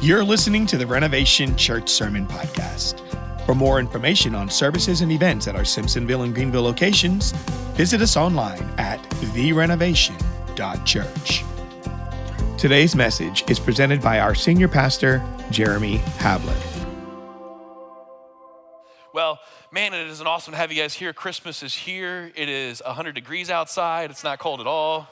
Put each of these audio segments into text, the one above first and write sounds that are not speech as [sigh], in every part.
You're listening to the Renovation Church Sermon Podcast. For more information on services and events at our Simpsonville and Greenville locations, visit us online at therenovation.church. Today's message is presented by our senior pastor, Jeremy Havlet. Well, man, it is an awesome to have you guys here. Christmas is here. It is 100 degrees outside. It's not cold at all.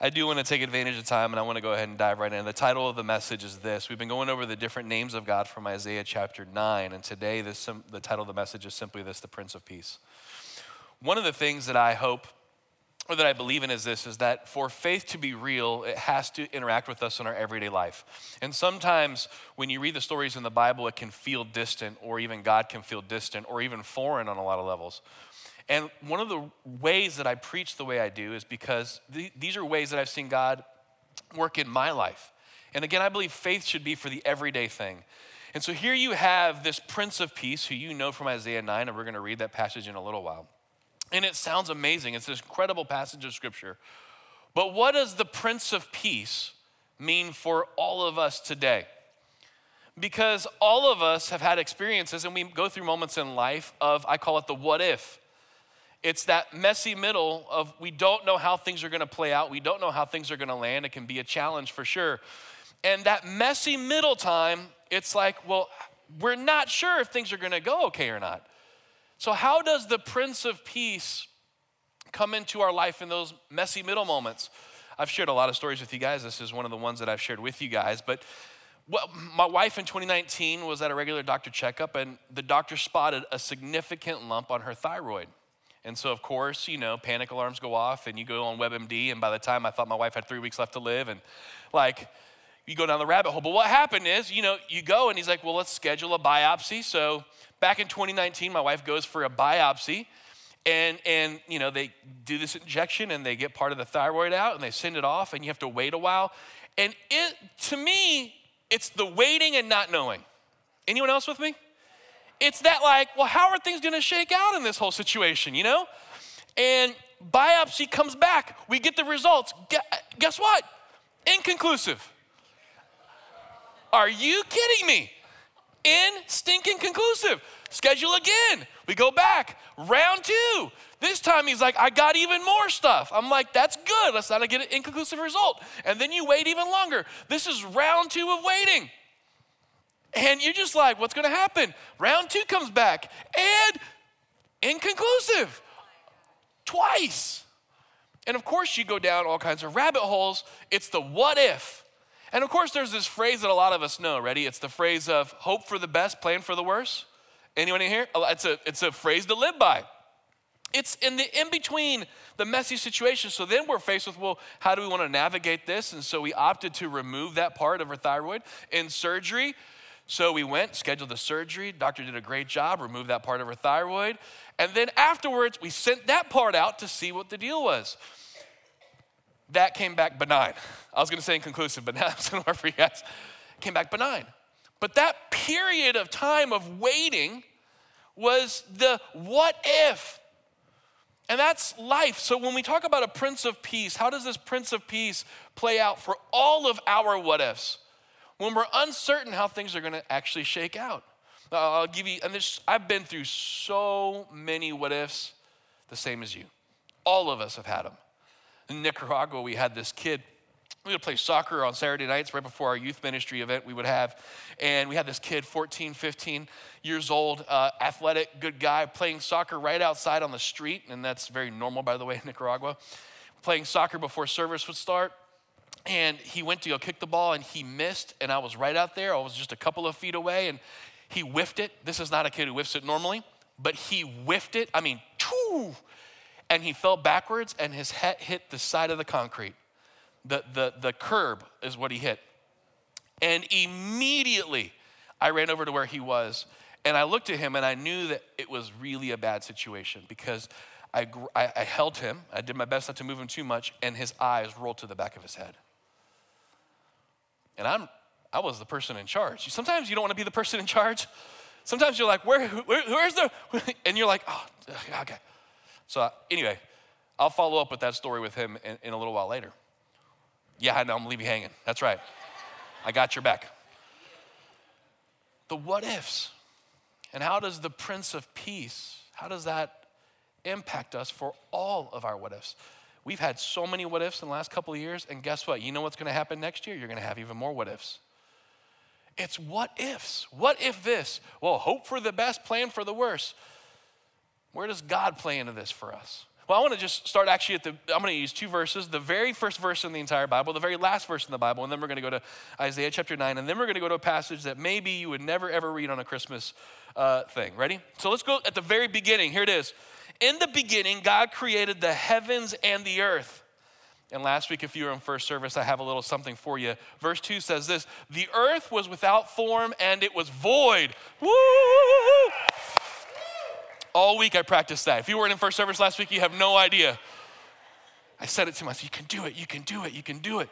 I do want to take advantage of time and I want to go ahead and dive right in. The title of the message is this. We've been going over the different names of God from Isaiah chapter 9, and today this, the title of the message is simply this the Prince of Peace. One of the things that I hope or that I believe in is this is that for faith to be real, it has to interact with us in our everyday life. And sometimes when you read the stories in the Bible, it can feel distant, or even God can feel distant, or even foreign on a lot of levels. And one of the ways that I preach the way I do is because th- these are ways that I've seen God work in my life. And again, I believe faith should be for the everyday thing. And so here you have this Prince of Peace, who you know from Isaiah 9, and we're going to read that passage in a little while. And it sounds amazing. It's this incredible passage of Scripture. But what does the Prince of Peace mean for all of us today? Because all of us have had experiences, and we go through moments in life of, I call it the what if. It's that messy middle of we don't know how things are to play out. We don't know how things are to land. It can be a challenge for sure. And that messy middle time, it's like, well, we're not sure if things are to go okay or not. So, how does the Prince of Peace come into our life in those messy middle moments? I've shared a lot of stories with you guys. This is one of the ones that I've shared with you guys. But well, my wife in 2019 was at a regular doctor checkup, and the doctor spotted a significant lump on her thyroid. And so, of course, you know, panic alarms go off, and you go on WebMD, and by the time I thought my wife had three weeks left to live, and like, you go down the rabbit hole. But what happened is, you know, you go, and he's like, well, let's schedule a biopsy. So, back in 2019, my wife goes for a biopsy, and and you know, they do this injection, and they get part of the thyroid out, and they send it off, and you have to wait a while. And it, to me, it's the waiting and not knowing. Anyone else with me? It's that like, well, how are things gonna shake out in this whole situation, you know? And biopsy comes back, we get the results. Guess what? Inconclusive. Are you kidding me? In stinking conclusive. Schedule again. We go back. Round two. This time he's like, I got even more stuff. I'm like, that's good. Let's not get an inconclusive result. And then you wait even longer. This is round two of waiting. And you're just like, what's going to happen? Round two comes back and inconclusive twice. And of course, you go down all kinds of rabbit holes. It's the what if. And of course, there's this phrase that a lot of us know. Ready? It's the phrase of hope for the best, plan for the worst. Anyone in here? Oh, it's a, it's a phrase to live by. It's in the in between the messy situation. So then we're faced with, well, how do we want to navigate this? And so we opted to remove that part of her thyroid in surgery. So we went, scheduled the surgery. Doctor did a great job, removed that part of her thyroid. And then afterwards, we sent that part out to see what the deal was. That came back benign. I was gonna say inconclusive, but [laughs] now it's gonna work for you guys. Came back benign. But that period of time of waiting was the what if. And that's life. So when we talk about a prince of peace, how does this prince of peace play out for all of our what ifs? when we're uncertain how things are to actually shake out. I'll give you, and this, I've been through so many what ifs, the same as you. All of us have had them. In Nicaragua, we had this kid. We would play soccer on Saturday nights right before our youth ministry event we would have. And we had this kid, 14, 15 years old, uh, athletic, good guy, playing soccer right outside on the street. And that's very normal, by the way, in Nicaragua. Playing soccer before service would start and he went to go kick the ball and he missed and i was right out there i was just a couple of feet away and he whiffed it this is not a kid who whiffs it normally but he whiffed it i mean choo, and he fell backwards and his head hit the side of the concrete the, the, the curb is what he hit and immediately i ran over to where he was and i looked at him and i knew that it was really a bad situation because I, I, I held him i did my best not to move him too much and his eyes rolled to the back of his head and I'm, I was the person in charge. Sometimes you don't want to be the person in charge. Sometimes you're like, Where, where where's the, [laughs] and you're like, oh, okay. So uh, anyway, I'll follow up with that story with him in, in a little while later. Yeah, I know, I'm leaving you hanging. That's right. I got your back. The what ifs. And how does the Prince of Peace, how does that impact us for all of our what ifs? We've had so many what ifs in the last couple of years, and guess what? You know what's gonna happen next year? You're gonna have even more what ifs. It's what ifs. What if this? Well, hope for the best, plan for the worst. Where does God play into this for us? Well, I want to just start actually at the, I'm going to use two verses, the very first verse in the entire Bible, the very last verse in the Bible, and then we're going to go to Isaiah chapter 9, and then we're going to go to a passage that maybe you would never ever read on a Christmas uh, thing. Ready? So let's go at the very beginning. Here it is. In the beginning, God created the heavens and the earth. And last week, if you were in first service, I have a little something for you. Verse 2 says this The earth was without form and it was void. Woo! All week I practiced that. If you weren't in first service last week, you have no idea. I said it to myself, you can do it, you can do it, you can do it.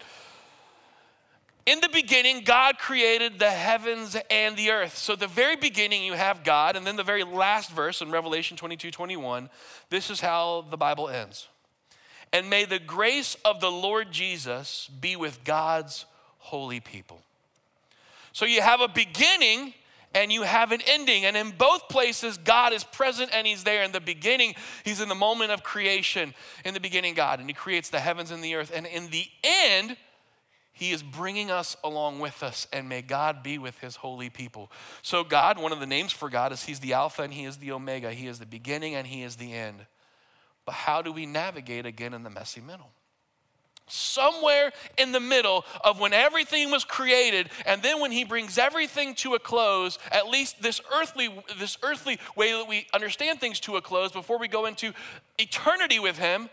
In the beginning, God created the heavens and the earth. So, the very beginning, you have God, and then the very last verse in Revelation 22 21, this is how the Bible ends. And may the grace of the Lord Jesus be with God's holy people. So, you have a beginning and you have an ending. And in both places, God is present and He's there. In the beginning, He's in the moment of creation. In the beginning, God, and He creates the heavens and the earth. And in the end, He is bringing us along with us, and may God be with His holy people. So, God, one of the names for God is He's the Alpha and He is the Omega. He is the beginning and He is the end. But how do we navigate again in the messy middle? Somewhere in the middle of when everything was created and then when he brings everything to a close at least this earthly this earthly way that we understand things to a close before we go into eternity with him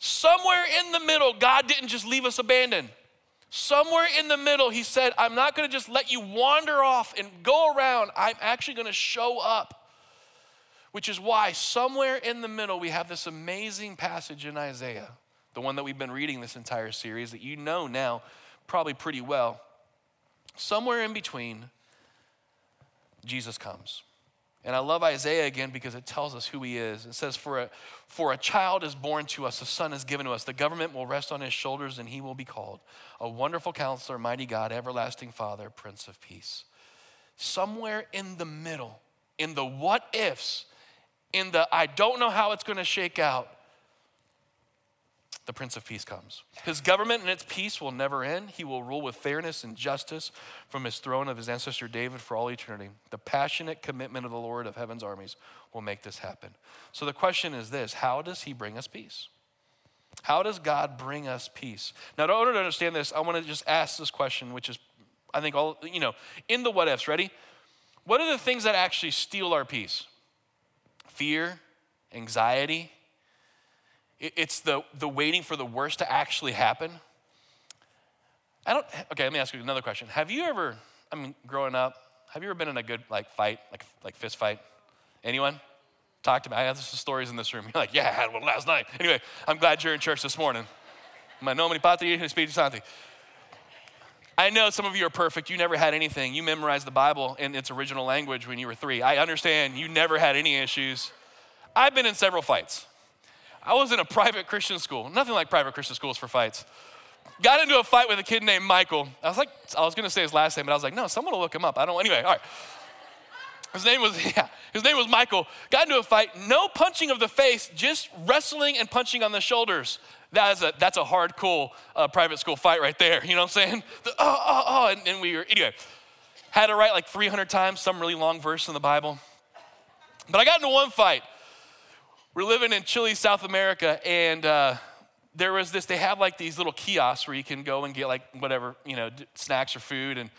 somewhere in the middle god didn't just leave us abandoned. Somewhere in the middle he said i'm not going to just let you wander off and go around. I'm actually going to show up. Which is why somewhere in the middle we have this amazing passage in isaiah the one that we've been reading this entire series that you know now probably pretty well. Somewhere in between, Jesus comes. And I love Isaiah again because it tells us who he is. It says, for a, for a child is born to us, a son is given to us. The government will rest on his shoulders, and he will be called a wonderful counselor, mighty God, everlasting Father, Prince of Peace. Somewhere in the middle, in the what ifs, in the I don't know how it's going to shake out, the Prince of Peace comes. His government and its peace will never end. He will rule with fairness and justice from his throne of his ancestor David for all eternity. The passionate commitment of the Lord of heaven's armies will make this happen. So the question is this how does he bring us peace? How does God bring us peace? Now, in order to understand this, I want to just ask this question, which is, I think, all, you know, in the what ifs, ready? What are the things that actually steal our peace? Fear, anxiety, it's the, the waiting for the worst to actually happen. I don't, okay, let me ask you another question. Have you ever, I mean, growing up, have you ever been in a good like fight, like, like fist fight? Anyone? Talk to me. I have some stories in this room. [laughs] You're like, yeah, I had one last night. Anyway, I'm glad you're in church this morning. [laughs] Ma nome patri [laughs] Spiritu Santi. I know some of you are perfect. You never had anything. You memorized the Bible in its original language when you were three. I understand you never had any issues. I've been in several fights. I was in a private Christian school, nothing like private Christian schools for fights. Got into a fight with a kid named Michael. I was like, I was gonna say his last name, but I was like, no, someone will look him up. I don't, anyway, all right. His name was, [laughs] yeah, his name was Michael. Got into a fight, no punching of the face, just wrestling and punching on the shoulders. That is a, that's a hard, cool uh, private school fight right there. You know what I'm saying? The, oh, oh, oh, and, and we were, anyway, had to write like 300 times some really long verse in the Bible. But I got into one fight we're living in Chile, South America, and uh, there was this, they have like these little kiosks where you can go and get like whatever, you know, snacks or food and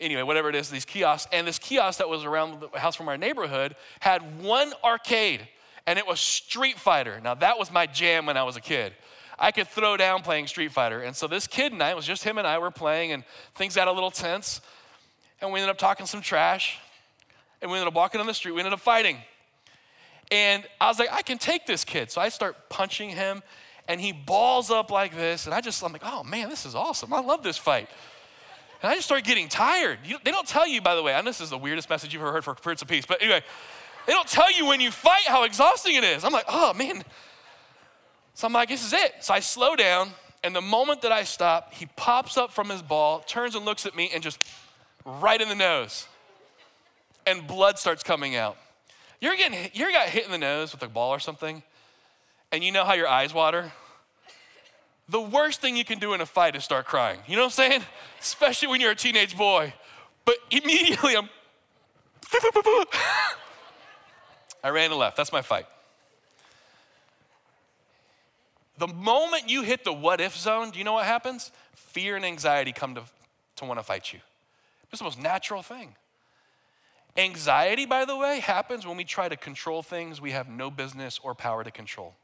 anyway, whatever it is, these kiosks. And this kiosk that was around the house from our neighborhood had one arcade and it was Street Fighter. Now that was my jam when I was a kid. I could throw down playing Street Fighter. And so this kid and I, it was just him and I were playing and things got a little tense. And we ended up talking some trash. And we ended up walking on the street. We ended up fighting. And I was like, I can take this kid. So I start punching him, and he balls up like this. And I just, I'm like, oh man, this is awesome. I love this fight. And I just started getting tired. You, they don't tell you, by the way, and this is the weirdest message you've ever heard for Prince of Peace, but anyway, they don't tell you when you fight how exhausting it is. I'm like, oh man. So I'm like, this is it. So I slow down And the moment that I stop, he pops up from his ball, turns and looks at me, and just right in the nose. And blood starts coming out. You're getting you got hit in the nose with a ball or something, and you know how your eyes water? The worst thing you can do in a fight is start crying. You know what I'm saying? Especially when you're a teenage boy. But immediately I'm [laughs] I ran and left. That's my fight. The moment you hit the what if zone, do you know what happens? Fear and anxiety come to, to want to fight you. It's the most natural thing. Anxiety, by the way, happens when we try to control things we have no business or power to control.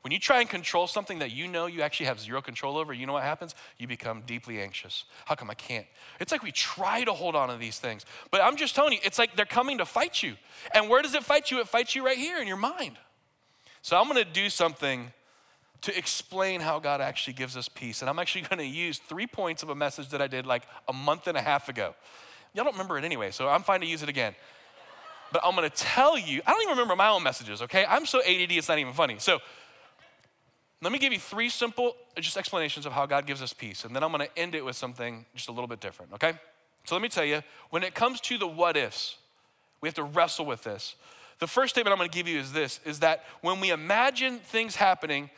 When you try and control something that you know you actually have zero control over, you know what happens? You become deeply anxious. How come I can't? It's like we try to hold on to these things. But I'm just telling you, it's like they're coming to fight you. And where does it fight you? It fights you right here in your mind. So I'm gonna do something to explain how God actually gives us peace. And I'm actually going to use three points of a message that I did like a month and a half ago. Y'all don't remember it anyway, so I'm fine to use it again. But I'm to tell you, I don't even remember my own messages, okay? I'm so ADD, it's not even funny. So let me give you three simple just explanations of how God gives us peace. And then I'm to end it with something just a little bit different, okay? So let me tell you, when it comes to the what ifs, we have to wrestle with this. The first statement I'm to give you is this is that when we imagine things happening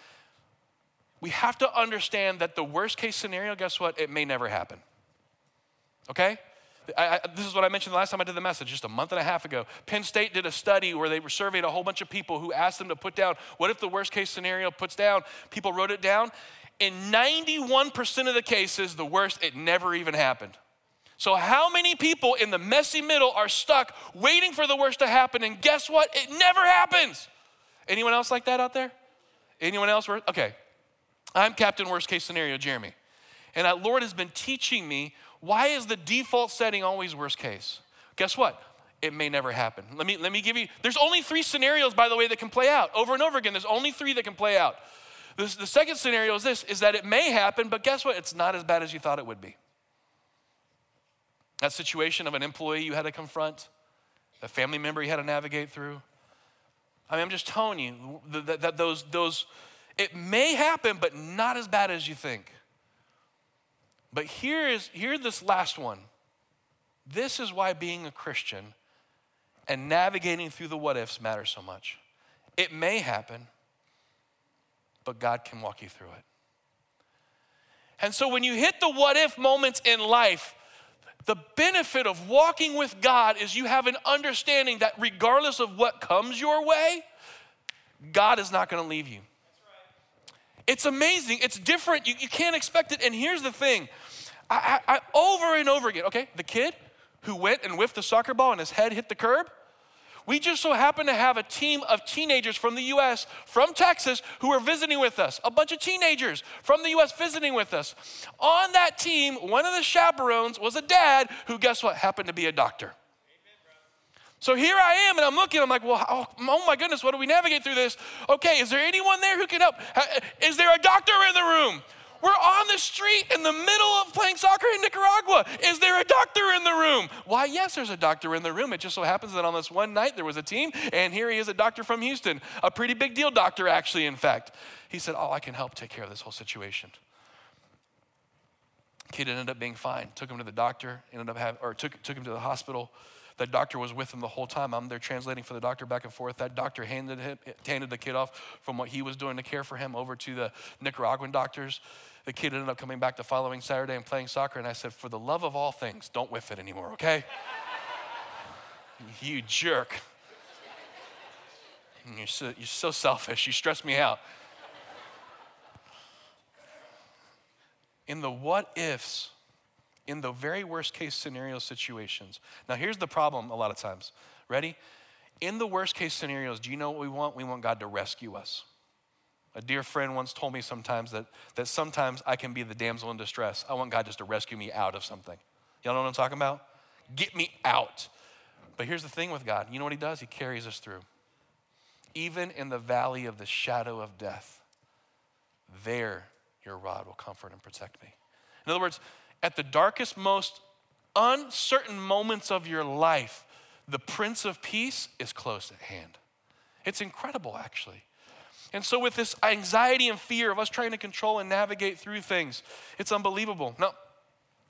we have to understand that the worst case scenario, guess what? It may never happen. Okay? I, I, this is what I mentioned the last time I did the message, just a month and a half ago. Penn State did a study where they surveyed a whole bunch of people who asked them to put down what if the worst case scenario puts down. People wrote it down. In 91% of the cases, the worst, it never even happened. So, how many people in the messy middle are stuck waiting for the worst to happen? And guess what? It never happens. Anyone else like that out there? Anyone else? Okay, I'm Captain Worst Case Scenario, Jeremy. And that Lord has been teaching me why is the default setting always worst case? Guess what? It may never happen. Let me, let me give you, there's only three scenarios, by the way, that can play out over and over again. There's only three that can play out. This, the second scenario is this, is that it may happen, but guess what? It's not as bad as you thought it would be. That situation of an employee you had to confront, a family member you had to navigate through. I mean, I'm just telling you that, that those, those, it may happen, but not as bad as you think. But here is here this last one. This is why being a Christian and navigating through the what ifs matters so much. It may happen, but God can walk you through it. And so when you hit the what if moments in life, the benefit of walking with God is you have an understanding that regardless of what comes your way, God is not going to leave you. It's amazing. It's different. You, you can't expect it. And here's the thing I, I, I, over and over again, okay, the kid who went and whiffed the soccer ball and his head hit the curb. We just so happen to have a team of teenagers from the US, from Texas, who are visiting with us. A bunch of teenagers from the US visiting with us. On that team, one of the chaperones was a dad who, guess what, happened to be a doctor. So here I am, and I'm looking, I'm like, well, oh, oh, my goodness, what do we navigate through this? Okay, is there anyone there who can help? Is there a doctor in the room? We're on the street in the middle of playing soccer in Nicaragua. Is there a doctor in the room? Why, yes, there's a doctor in the room. It just so happens that on this one night there was a team, and here he is, a doctor from Houston, a pretty big deal doctor, actually, in fact. He said, Oh, I can help take care of this whole situation. Kid ended up being fine. Took him to the doctor, ended up having, or took, took him to the hospital. That doctor was with him the whole time. I'm there translating for the doctor back and forth. That doctor handed, him, handed the kid off from what he was doing to care for him over to the Nicaraguan doctors. The kid ended up coming back the following Saturday and playing soccer. And I said, For the love of all things, don't whiff it anymore, okay? you jerk. You're so, you're so selfish. You stress me out. In the what ifs, in the very worst case scenario situations. Now, here's the problem a lot of times. Ready? In the worst case scenarios, do you know what we want? We want God to rescue us. A dear friend once told me sometimes that, that sometimes I can be the damsel in distress. I want God just to rescue me out of something. Y'all know what I'm talking about? Get me out. But here's the thing with God you know what He does? He carries us through. Even in the valley of the shadow of death, there your rod will comfort and protect me. In other words, at the darkest, most uncertain moments of your life, the Prince of Peace is close at hand. It's incredible, actually. And so, with this anxiety and fear of us trying to control and navigate through things, it's unbelievable. Now,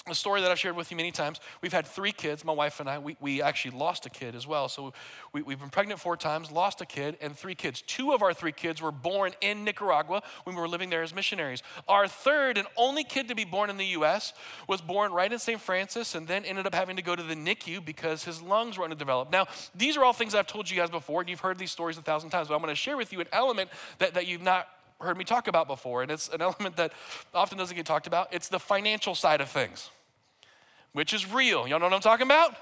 a story that I've shared with you many times. We've had three kids, my wife and I. We, we actually lost a kid as well. So we, we've been pregnant four times, lost a kid, and three kids. Two of our three kids were born in Nicaragua when we were living there as missionaries. Our third and only kid to be born in the U.S. was born right in St. Francis and then ended up having to go to the NICU because his lungs were underdeveloped. Now, these are all things I've told you guys before, and you've heard these stories a thousand times, but I'm going to share with you an element that, that you've not heard me talk about before, and it's an [laughs] element that often doesn't get talked about. It's the financial side of things which is real. Y'all know what I'm talking about?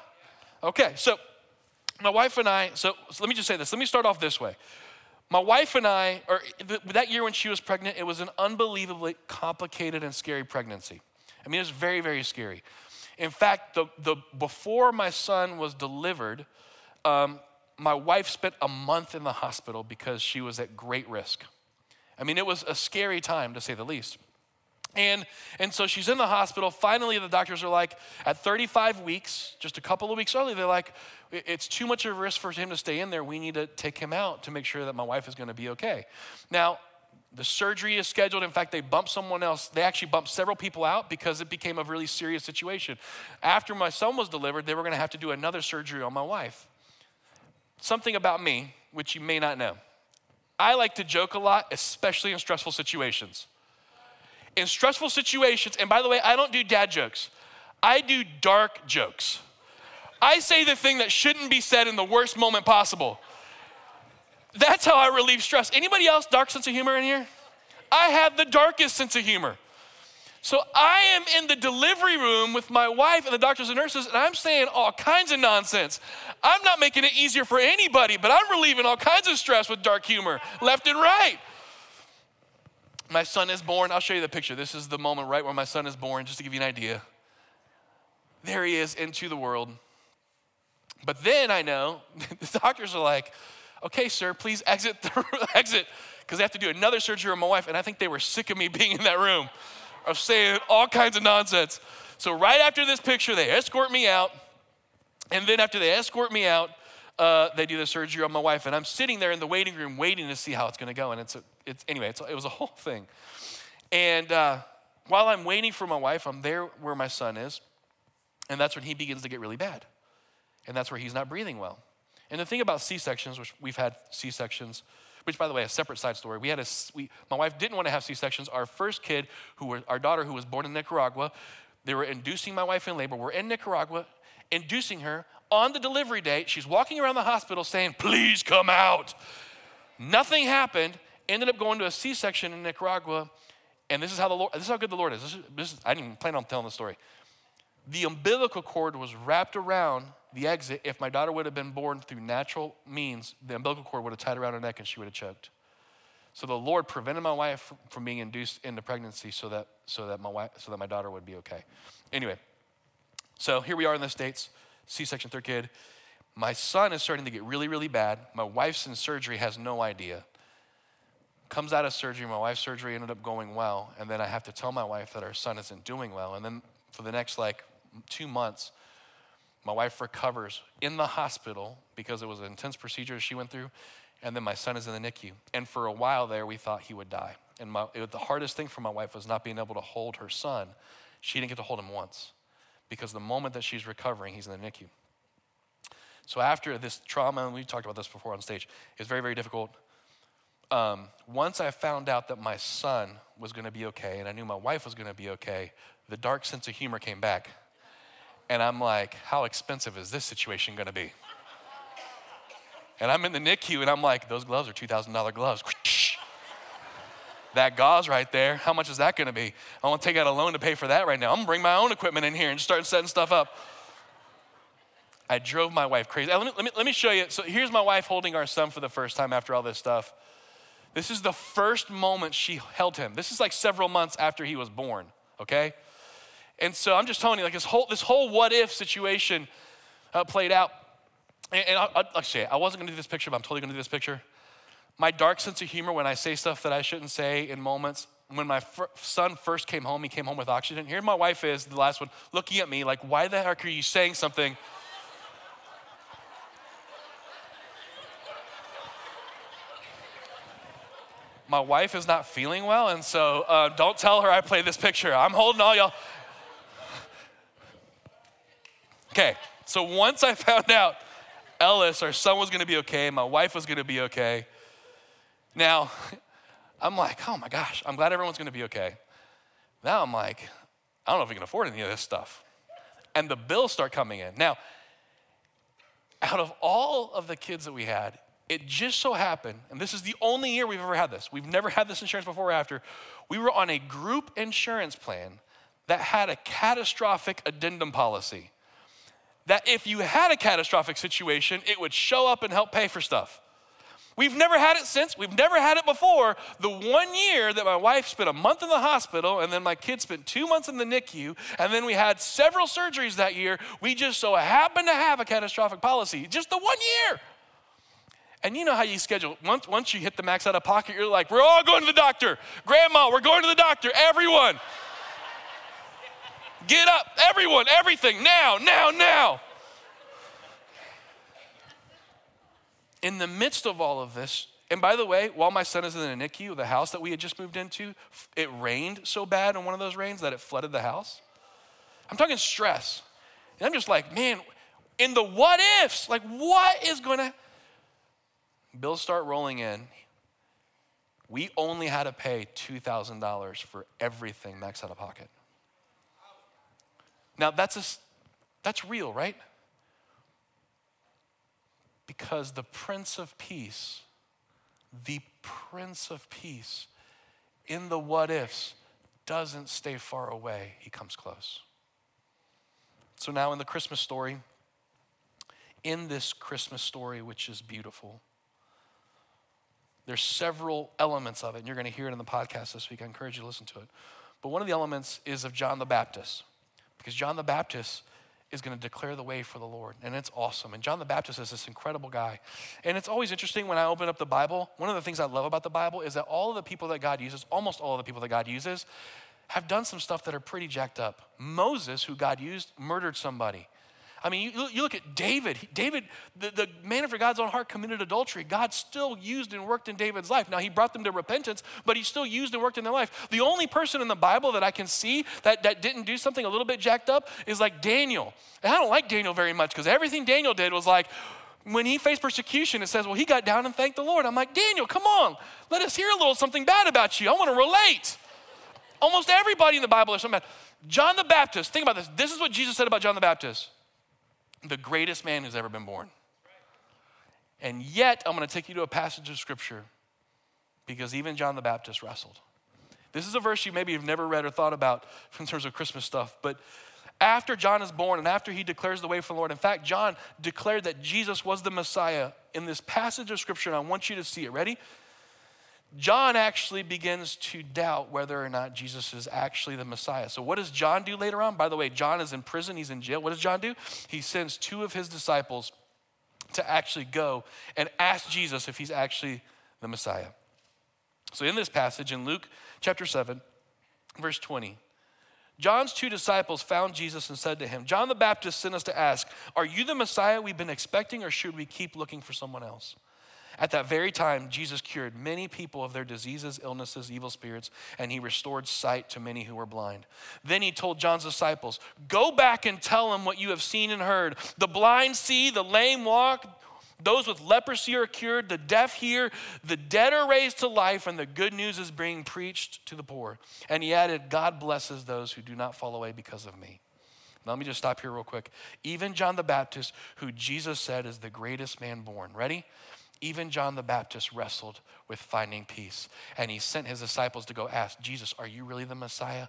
Okay, so my wife and I, so, so let me just say this. Let me start off this way. My wife and I, or th- that year when she was pregnant, it was an unbelievably complicated and scary pregnancy. I mean, it was very, very scary. In fact, the, the, before my son was delivered, um, my wife spent a month in the hospital because she was at great risk. I mean, it was a scary time to say the least. And, and so she's in the hospital. Finally, the doctors are like, at 35 weeks, just a couple of weeks early, they're like, it's too much of a risk for him to stay in there. We need to take him out to make sure that my wife is going to be okay. Now, the surgery is scheduled. In fact, they bumped someone else. They actually bumped several people out because it became a really serious situation. After my son was delivered, they were going to have to do another surgery on my wife. Something about me, which you may not know. I like to joke a lot, especially in stressful situations in stressful situations, and by the way, I don't do dad jokes, I do dark jokes. I say the thing that shouldn't be said in the worst moment possible. That's how I relieve stress. Anybody else dark sense of humor in here? I have the darkest sense of humor. So I am in the delivery room with my wife and the doctors and nurses, and I'm saying all kinds of nonsense. I'm not making it easier for anybody, but I'm relieving all kinds of stress with dark humor, left and right. My son is born. I'll show you the picture. This is the moment right where my son is born, just to give you an idea. There he is into the world. But then I know [laughs] the doctors are like, okay, sir, please exit the [laughs] exit, because they have to do another surgery on my wife. And I think they were sick of me [laughs] being in that room of saying all kinds of nonsense. So right after this picture, they escort me out. And then after they escort me out, uh, they do the surgery on my wife, and I'm sitting there in the waiting room waiting to see how it's going to go. And it's, a, it's anyway, it's, it was a whole thing. And uh, while I'm waiting for my wife, I'm there where my son is, and that's when he begins to get really bad, and that's where he's not breathing well. And the thing about C sections, which we've had C sections, which by the way, a separate side story. We had a, we, my wife didn't want to have C sections. Our first kid, who were, our daughter, who was born in Nicaragua, they were inducing my wife in labor. We're in Nicaragua, inducing her on the delivery date, she's walking around the hospital saying, Please come out. Nothing happened. Ended up going to a C section in Nicaragua. And this is how the Lord, this is how good the Lord is. This is, this is I didn't even plan on telling the story. The umbilical cord was wrapped around the exit. If my daughter would have been born through natural means, the umbilical cord would have tied around her neck and she would have choked. So the Lord prevented my wife from being induced into pregnancy so that, so that, my, wife, so that my daughter would be okay. Anyway, so here we are in the States. C section, third kid. My son is starting to get really, really bad. My wife's in surgery, has no idea. Comes out of surgery, my wife's surgery ended up going well. And then I have to tell my wife that our son isn't doing well. And then for the next like two months, my wife recovers in the hospital because it was an intense procedure she went through. And then my son is in the NICU. And for a while there, we thought he would die. And my, it, the hardest thing for my wife was not being able to hold her son. She didn't get to hold him once because the moment that she's recovering, he's in the NICU. So after this trauma, and we talked about this before on stage, it's very, very difficult. Um, once I found out that my son was going to be okay, and I knew my wife was going to be okay, the dark sense of humor came back. And I'm like, how expensive is this situation going to be? And I'm in the NICU, and I'm like, those gloves are $2,000 gloves. [laughs] that gauze right there, how much is that gonna be? I wanna take out a loan to pay for that right now. I'm gonna bring my own equipment in here and start setting stuff up. I drove my wife crazy. Let me, let, me, let me show you. So here's my wife holding our son for the first time after all this stuff. This is the first moment she held him. This is like several months after he was born, okay? And so I'm just telling you, like this whole, this whole what if situation uh, played out. And, and I, will say, I wasn't gonna do this picture, but I'm totally gonna do this picture my dark sense of humor when I say stuff that I shouldn't say in moments. When my fir- son first came home, he came home with oxygen. Here my wife is, the last one, looking at me like, why the heck are you saying something? my wife is not feeling well, and so uh, don't tell her I played this picture. I'm holding all y'all. Okay, so once I found out Ellis, son, was gonna be okay, my wife was gonna be okay, now [laughs] I'm like, oh my gosh, I'm glad everyone's gonna be okay. Now I'm like, I don't know if we can afford any of this stuff. And the bills start coming in. Now, out of all of the kids that we had, it just so happened, and this is the only year we've ever had this, we've never had this insurance before or after. We were on a group insurance plan that had a catastrophic addendum policy. That if you had a catastrophic situation, it would show up and help pay for stuff. We've never had it since. We've never had it before. The one year that my wife spent a month in the hospital, and then my kid spent two months in the NICU, and then we had several surgeries that year, we just so happened to have a catastrophic policy. Just the one year. And you know how you schedule, once, once you hit the max out of pocket, you're like, we're all going to the doctor. Grandma, we're going to the doctor. Everyone. Get up, everyone, everything, now, now, now. In the midst of all of this, and by the way, while my son is in the NICU, the house that we had just moved into, it rained so bad in one of those rains that it flooded the house. I'm talking stress. And I'm just like, man, in the what ifs, like what is gonna bills start rolling in. We only had to pay $2,000 for everything max out of pocket. Now, that's, a, that's real, right? Because the Prince of Peace, the Prince of Peace, in the what ifs, doesn't stay far away, he comes close. So now, in the Christmas story, in this Christmas story, which is beautiful, there's several elements of it, and you're going to hear it in the podcast this week. I encourage you to listen to it. But one of the elements is of John the Baptist, because John the Baptist is going to declare the way for the Lord, and it's awesome. And John the Baptist is this incredible guy. And it's always interesting when I open up the Bible, one of the things I love about the Bible is that all of the people that God uses, almost all of the people that God uses, have done some stuff that are pretty jacked up. Moses, who God used, murdered somebody. I mean, you, you look at David. David, the, the man after God's own heart, committed adultery. God still used and worked in David's life. Now, he brought them to repentance, but he still used and worked in their life. The only person in the Bible that I can see that, that didn't do something a little bit jacked up is like Daniel. And I don't like Daniel very much because everything Daniel did was like, when he faced persecution, it says, well, he got down and thanked the Lord. I'm like, Daniel, come on, let us hear a little something bad about you. I want to relate. Almost everybody in the Bible is something bad. John the Baptist, think about this. This is what Jesus said about John the Baptist the greatest man who's ever been born. And yet, I'm going to take you to a passage of scripture because even John the Baptist wrestled. This is a verse you maybe have never read or thought about [laughs] in terms of Christmas stuff, but after John is born and after he declares the way for the Lord, in fact, John declared that Jesus was the Messiah in this passage of scripture, and I want you to see it. Ready? John actually begins to doubt whether or not Jesus is actually the Messiah. So, what does John do later on? By the way, John is in prison, he's in jail. What does John do? He sends two of his disciples to actually go and ask Jesus if he's actually the Messiah. So, in this passage in Luke chapter 7, verse 20, John's two disciples found Jesus and said to him, John the Baptist sent us to ask, Are you the Messiah we've been expecting, or should we keep looking for someone else? At that very time, Jesus cured many people of their diseases, illnesses, evil spirits, and he restored sight to many who were blind. Then he told John's disciples, Go back and tell them what you have seen and heard. The blind see, the lame walk, those with leprosy are cured, the deaf hear, the dead are raised to life, and the good news is being preached to the poor. And he added, God blesses those who do not fall away because of me. Now, let me just stop here real quick. Even John the Baptist, who Jesus said is the greatest man born, ready? Even John the Baptist wrestled with finding peace. And he sent his disciples to go ask Jesus, Are you really the Messiah?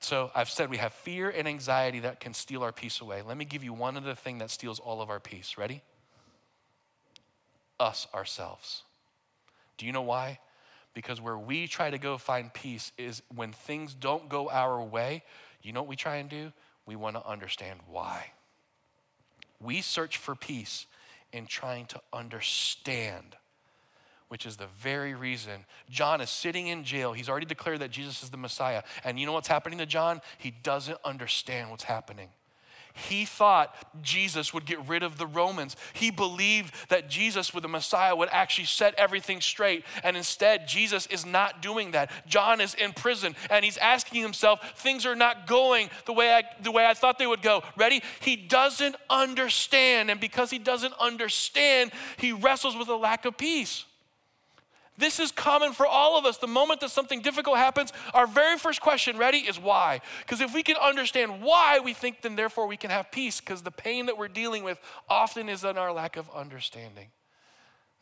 So I've said we have fear and anxiety that can steal our peace away. Let me give you one other thing that steals all of our peace. Ready? Us, ourselves. Do you know why? Because where we try to go find peace is when things don't go our way, you know what we try and do? We want to understand why. We search for peace in trying to understand, which is the very reason John is sitting in jail. He's already declared that Jesus is the Messiah. And you know what's happening to John? He doesn't understand what's happening. He thought Jesus would get rid of the Romans. He believed that Jesus, with the Messiah, would actually set everything straight. And instead, Jesus is not doing that. John is in prison and he's asking himself, things are not going the way I, the way I thought they would go. Ready? He doesn't understand. And because he doesn't understand, he wrestles with a lack of peace. This is common for all of us. The moment that something difficult happens, our very first question, ready, is why. Because if we can understand why, we think then therefore we can have peace, because the pain that we're dealing with often is in our lack of understanding.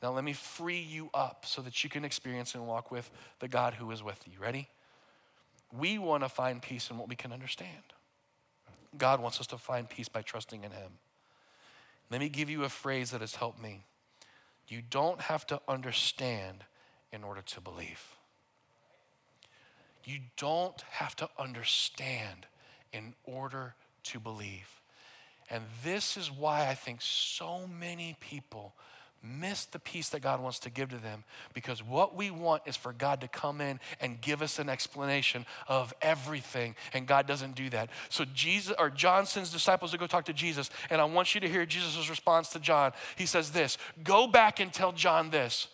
Now, let me free you up so that you can experience and walk with the God who is with you. Ready? We want to find peace in what we can understand. God wants us to find peace by trusting in Him. Let me give you a phrase that has helped me. You don't have to understand in order to believe. You don't have to understand in order to believe. And this is why I think so many people miss the peace that God wants to give to them because what we want is for God to come in and give us an explanation of everything and God doesn't do that. So Jesus or John sends disciples to go talk to Jesus and I want you to hear Jesus' response to John. He says this, "Go back and tell John this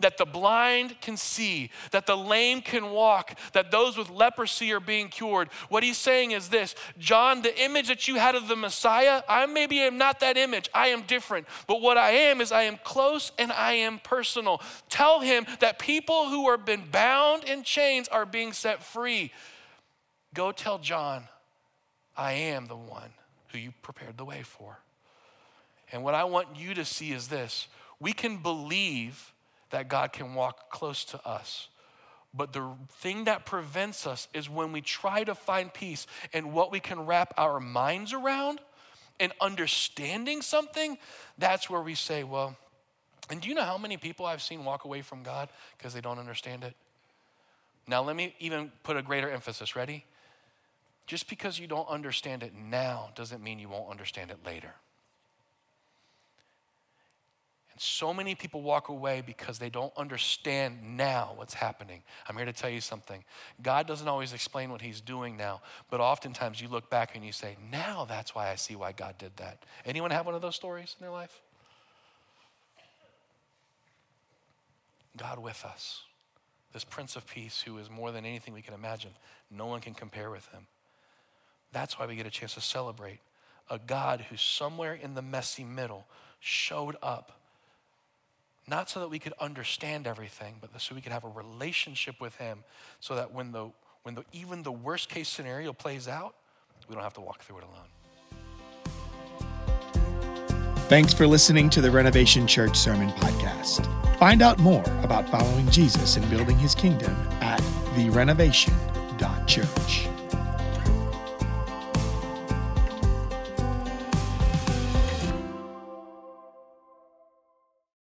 that the blind can see, that the lame can walk, that those with leprosy are being cured. What he's saying is this John, the image that you had of the Messiah, I maybe am not that image. I am different. But what I am is I am close and I am personal. Tell him that people who have been bound in chains are being set free. Go tell John, I am the one who you prepared the way for. And what I want you to see is this we can believe that God can walk close to us. But the thing that prevents us is when we try to find peace and what we can wrap our minds around and understanding something, that's where we say, well, and do you know how many people I've seen walk away from God because they don't understand it? Now, let me even put a greater emphasis. Ready? Just because you don't understand it now doesn't mean you won't understand it later. So many people walk away because they don't understand now what's happening. I'm here to tell you something. God doesn't always explain what He's doing now, but oftentimes you look back and you say, now that's why I see why God did that. Anyone have one of those stories in their life? God with us, this Prince of Peace who is more than anything we can imagine. No one can compare with Him. That's why we get a chance to celebrate a God who, somewhere in the messy middle, showed up not so that we could understand everything, but so we could have a relationship with Him so that when, the, when the, even the worst case scenario plays out, we don't have to walk through it alone. Thanks for listening to the Renovation Church Sermon Podcast. Find out more about following Jesus and building his kingdom at therenovation.church.